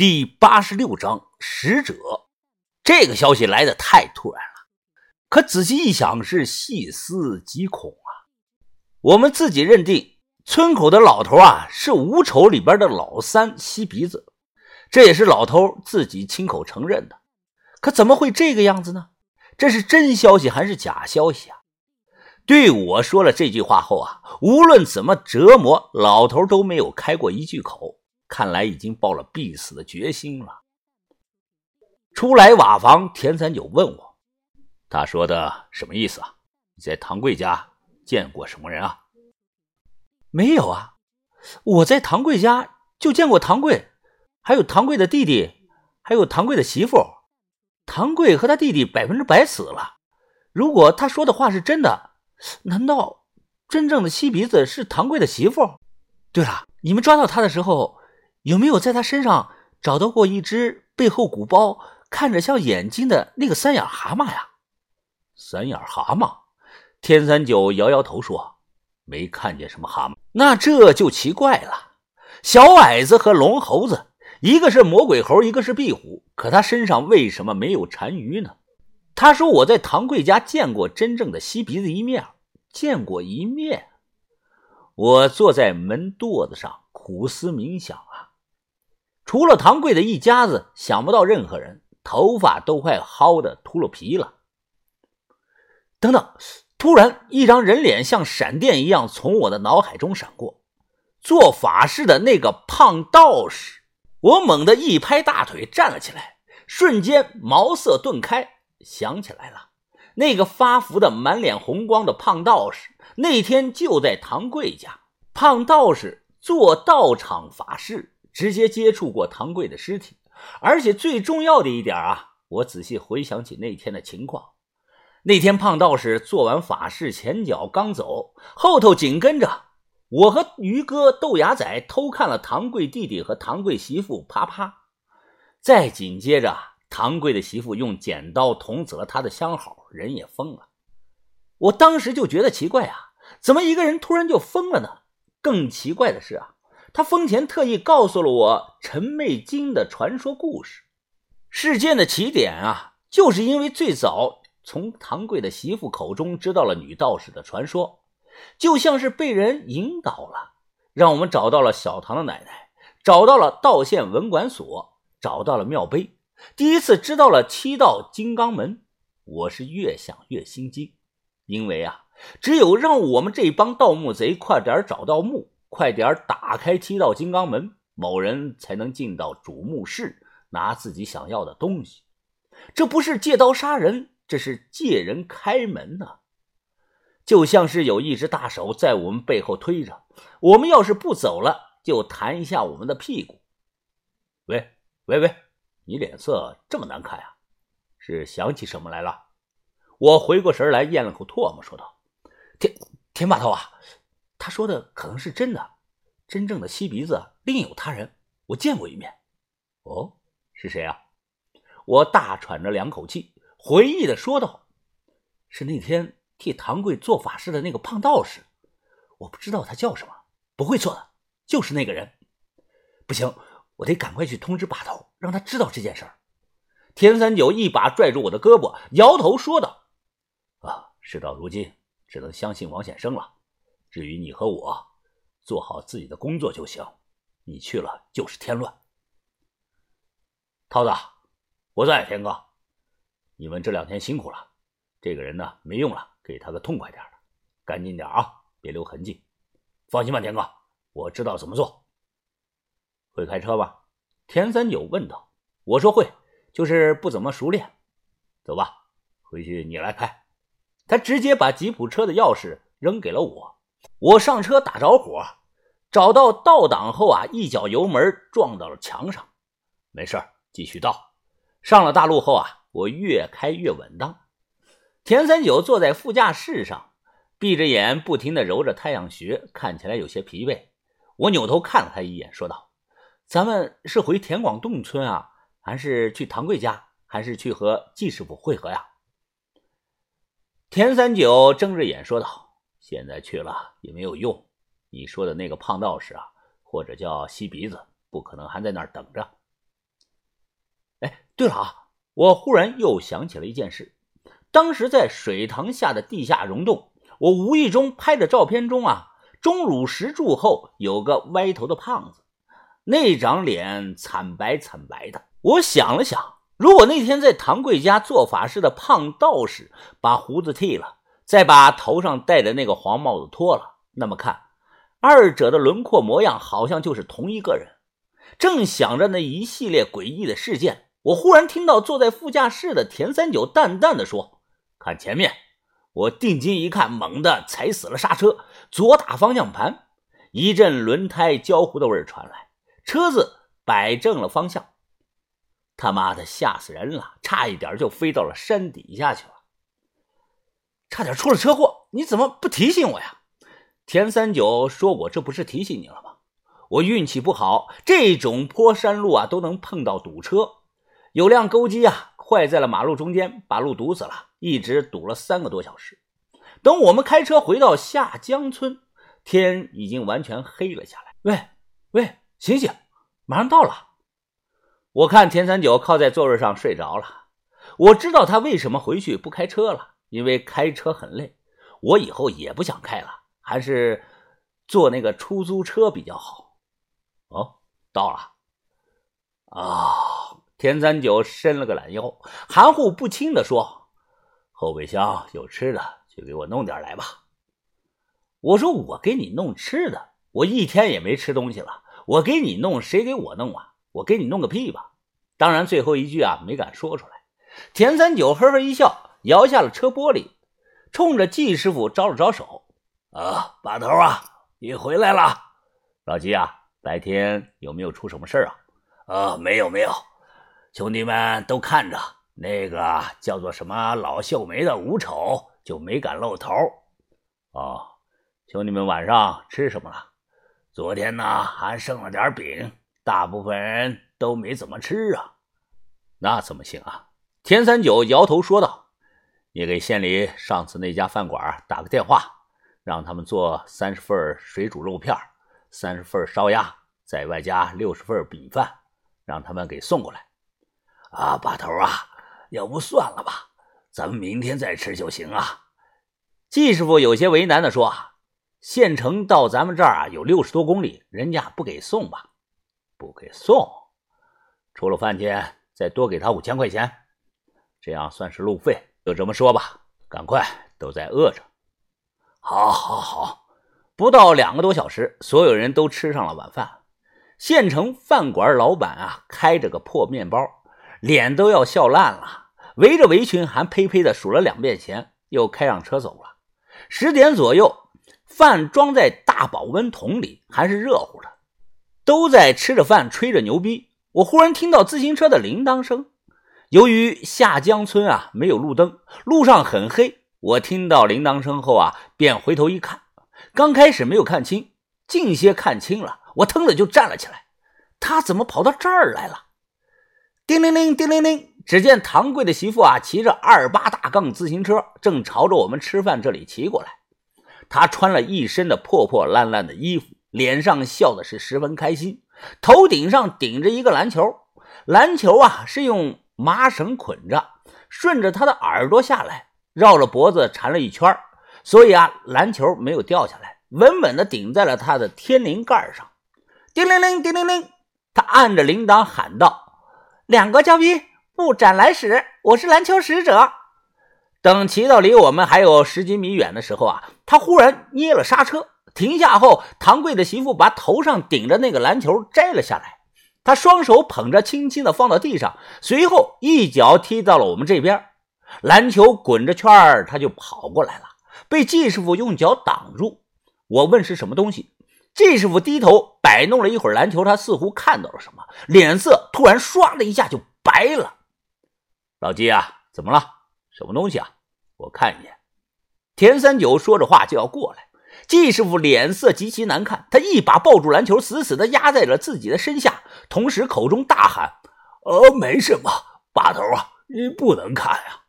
第八十六章使者。这个消息来的太突然了，可仔细一想，是细思极恐啊！我们自己认定村口的老头啊是五丑里边的老三吸鼻子，这也是老头自己亲口承认的。可怎么会这个样子呢？这是真消息还是假消息啊？对我说了这句话后啊，无论怎么折磨，老头都没有开过一句口，看来已经抱了必死的决心了。出来瓦房，田三九问我：“他说的什么意思啊？你在唐贵家见过什么人啊？”“没有啊，我在唐贵家就见过唐贵，还有唐贵的弟弟，还有唐贵的媳妇。唐贵和他弟弟百分之百死了。如果他说的话是真的，难道真正的吸鼻子是唐贵的媳妇？对了，你们抓到他的时候，有没有在他身上找到过一只背后鼓包？”看着像眼睛的那个三眼蛤蟆呀，三眼蛤蟆。天三九摇摇头说：“没看见什么蛤蟆。”那这就奇怪了。小矮子和龙猴子，一个是魔鬼猴，一个是壁虎，可他身上为什么没有单于呢？他说：“我在唐贵家见过真正的吸鼻子一面，见过一面。”我坐在门垛子上苦思冥想啊，除了唐贵的一家子，想不到任何人。头发都快薅的秃噜皮了。等等，突然一张人脸像闪电一样从我的脑海中闪过，做法事的那个胖道士。我猛地一拍大腿，站了起来，瞬间茅塞顿开，想起来了，那个发福的满脸红光的胖道士，那天就在唐贵家。胖道士做道场法事，直接接触过唐贵的尸体。而且最重要的一点啊，我仔细回想起那天的情况。那天胖道士做完法事，前脚刚走，后头紧跟着我和于哥、豆芽仔偷看了唐贵弟弟和唐贵媳妇啪啪。再紧接着，唐贵的媳妇用剪刀捅死了他的相好，人也疯了。我当时就觉得奇怪啊，怎么一个人突然就疯了呢？更奇怪的是啊。他疯前特意告诉了我陈媚金的传说故事。事件的起点啊，就是因为最早从唐贵的媳妇口中知道了女道士的传说，就像是被人引导了，让我们找到了小唐的奶奶，找到了道县文管所，找到了庙碑，第一次知道了七道金刚门。我是越想越心惊，因为啊，只有让我们这帮盗墓贼快点找到墓。快点打开七道金刚门，某人才能进到主墓室拿自己想要的东西。这不是借刀杀人，这是借人开门呐！就像是有一只大手在我们背后推着，我们要是不走了，就弹一下我们的屁股。喂喂喂，你脸色这么难看呀？是想起什么来了？我回过神来，咽了口唾沫，说道：“田田把头啊！”他说的可能是真的，真正的吸鼻子另有他人，我见过一面。哦，是谁啊？我大喘着两口气，回忆的说道：“是那天替唐贵做法事的那个胖道士，我不知道他叫什么，不会错的，就是那个人。不行，我得赶快去通知把头，让他知道这件事儿。”田三九一把拽住我的胳膊，摇头说道：“啊，事到如今，只能相信王显生了。”至于你和我，做好自己的工作就行。你去了就是添乱。涛子，我在，田哥，你们这两天辛苦了。这个人呢，没用了，给他个痛快点的，干净点啊，别留痕迹。放心吧，田哥，我知道怎么做。会开车吧？田三九问道。我说会，就是不怎么熟练。走吧，回去你来开。他直接把吉普车的钥匙扔给了我。我上车打着火，找到倒档后啊，一脚油门撞到了墙上。没事继续倒。上了大路后啊，我越开越稳当。田三九坐在副驾驶上，闭着眼不停地揉着太阳穴，看起来有些疲惫。我扭头看了他一眼，说道：“咱们是回田广洞村啊，还是去唐贵家，还是去和季师傅会合呀？”田三九睁着眼说道。现在去了也没有用，你说的那个胖道士啊，或者叫吸鼻子，不可能还在那儿等着。哎对了啊，我忽然又想起了一件事。当时在水塘下的地下溶洞，我无意中拍的照片中啊，钟乳石柱后有个歪头的胖子，那张脸惨白惨白的。我想了想，如果那天在唐贵家做法事的胖道士把胡子剃了，再把头上戴的那个黄帽子脱了，那么看二者的轮廓模样，好像就是同一个人。正想着那一系列诡异的事件，我忽然听到坐在副驾驶的田三九淡淡的说。看前面，我定睛一看，猛地踩死了刹车，左打方向盘，一阵轮胎焦糊的味儿传来，车子摆正了方向。他妈的，吓死人了！差一点就飞到了山底下去了，差点出了车祸。你怎么不提醒我呀？田三九说我，这不是提醒你了吗？我运气不好，这种坡山路啊都能碰到堵车，有辆钩机啊坏在了马路中间，把路堵死了。一直堵了三个多小时，等我们开车回到下江村，天已经完全黑了下来。喂喂，醒醒，马上到了！我看田三九靠在座位上睡着了，我知道他为什么回去不开车了，因为开车很累。我以后也不想开了，还是坐那个出租车比较好。哦，到了啊！田三九伸了个懒腰，含糊不清地说。后备箱有吃的，去给我弄点来吧。我说我给你弄吃的，我一天也没吃东西了，我给你弄，谁给我弄啊？我给你弄个屁吧！当然，最后一句啊没敢说出来。田三九呵呵一笑，摇下了车玻璃，冲着季师傅招了招手：“啊，把头啊，你回来了。老季啊，白天有没有出什么事啊？啊，没有没有，兄弟们都看着。”那个叫做什么老秀梅的吴丑就没敢露头。哦，兄弟们晚上吃什么了？昨天呢还剩了点饼，大部分人都没怎么吃啊。那怎么行啊？田三九摇头说道：“你给县里上次那家饭馆打个电话，让他们做三十份水煮肉片，三十份烧鸭，再外加六十份米饭，让他们给送过来。”啊，把头啊！要不算了吧，咱们明天再吃就行啊。季师傅有些为难的说：“县城到咱们这儿啊有六十多公里，人家不给送吧？不给送，除了饭钱，再多给他五千块钱，这样算是路费。就这么说吧，赶快，都在饿着。”好，好，好。不到两个多小时，所有人都吃上了晚饭。县城饭馆老板啊，开着个破面包。脸都要笑烂了，围着围裙还呸呸的数了两遍钱，又开上车走了。十点左右，饭装在大保温桶里，还是热乎的，都在吃着饭，吹着牛逼。我忽然听到自行车的铃铛声。由于下江村啊没有路灯，路上很黑，我听到铃铛声后啊，便回头一看，刚开始没有看清，近些看清了，我腾的就站了起来。他怎么跑到这儿来了？叮铃铃，叮铃铃！只见唐贵的媳妇啊，骑着二八大杠自行车，正朝着我们吃饭这里骑过来。她穿了一身的破破烂烂的衣服，脸上笑的是十分开心，头顶上顶着一个篮球，篮球啊是用麻绳捆着，顺着他的耳朵下来，绕着脖子缠了一圈，所以啊，篮球没有掉下来，稳稳的顶在了他的天灵盖上。叮铃铃，叮铃铃！他按着铃铛喊道。两个嘉宾不斩来使，我是篮球使者。等骑到离我们还有十几米远的时候啊，他忽然捏了刹车，停下后，唐贵的媳妇把头上顶着那个篮球摘了下来，他双手捧着，轻轻的放到地上，随后一脚踢到了我们这边，篮球滚着圈儿，他就跑过来了，被季师傅用脚挡住。我问是什么东西。季师傅低头摆弄了一会儿篮球，他似乎看到了什么，脸色突然唰的一下就白了。老季啊，怎么了？什么东西啊？我看一眼。田三九说着话就要过来，季师傅脸色极其难看，他一把抱住篮球，死死的压在了自己的身下，同时口中大喊：“呃，没什么，把头啊，你不能看啊。”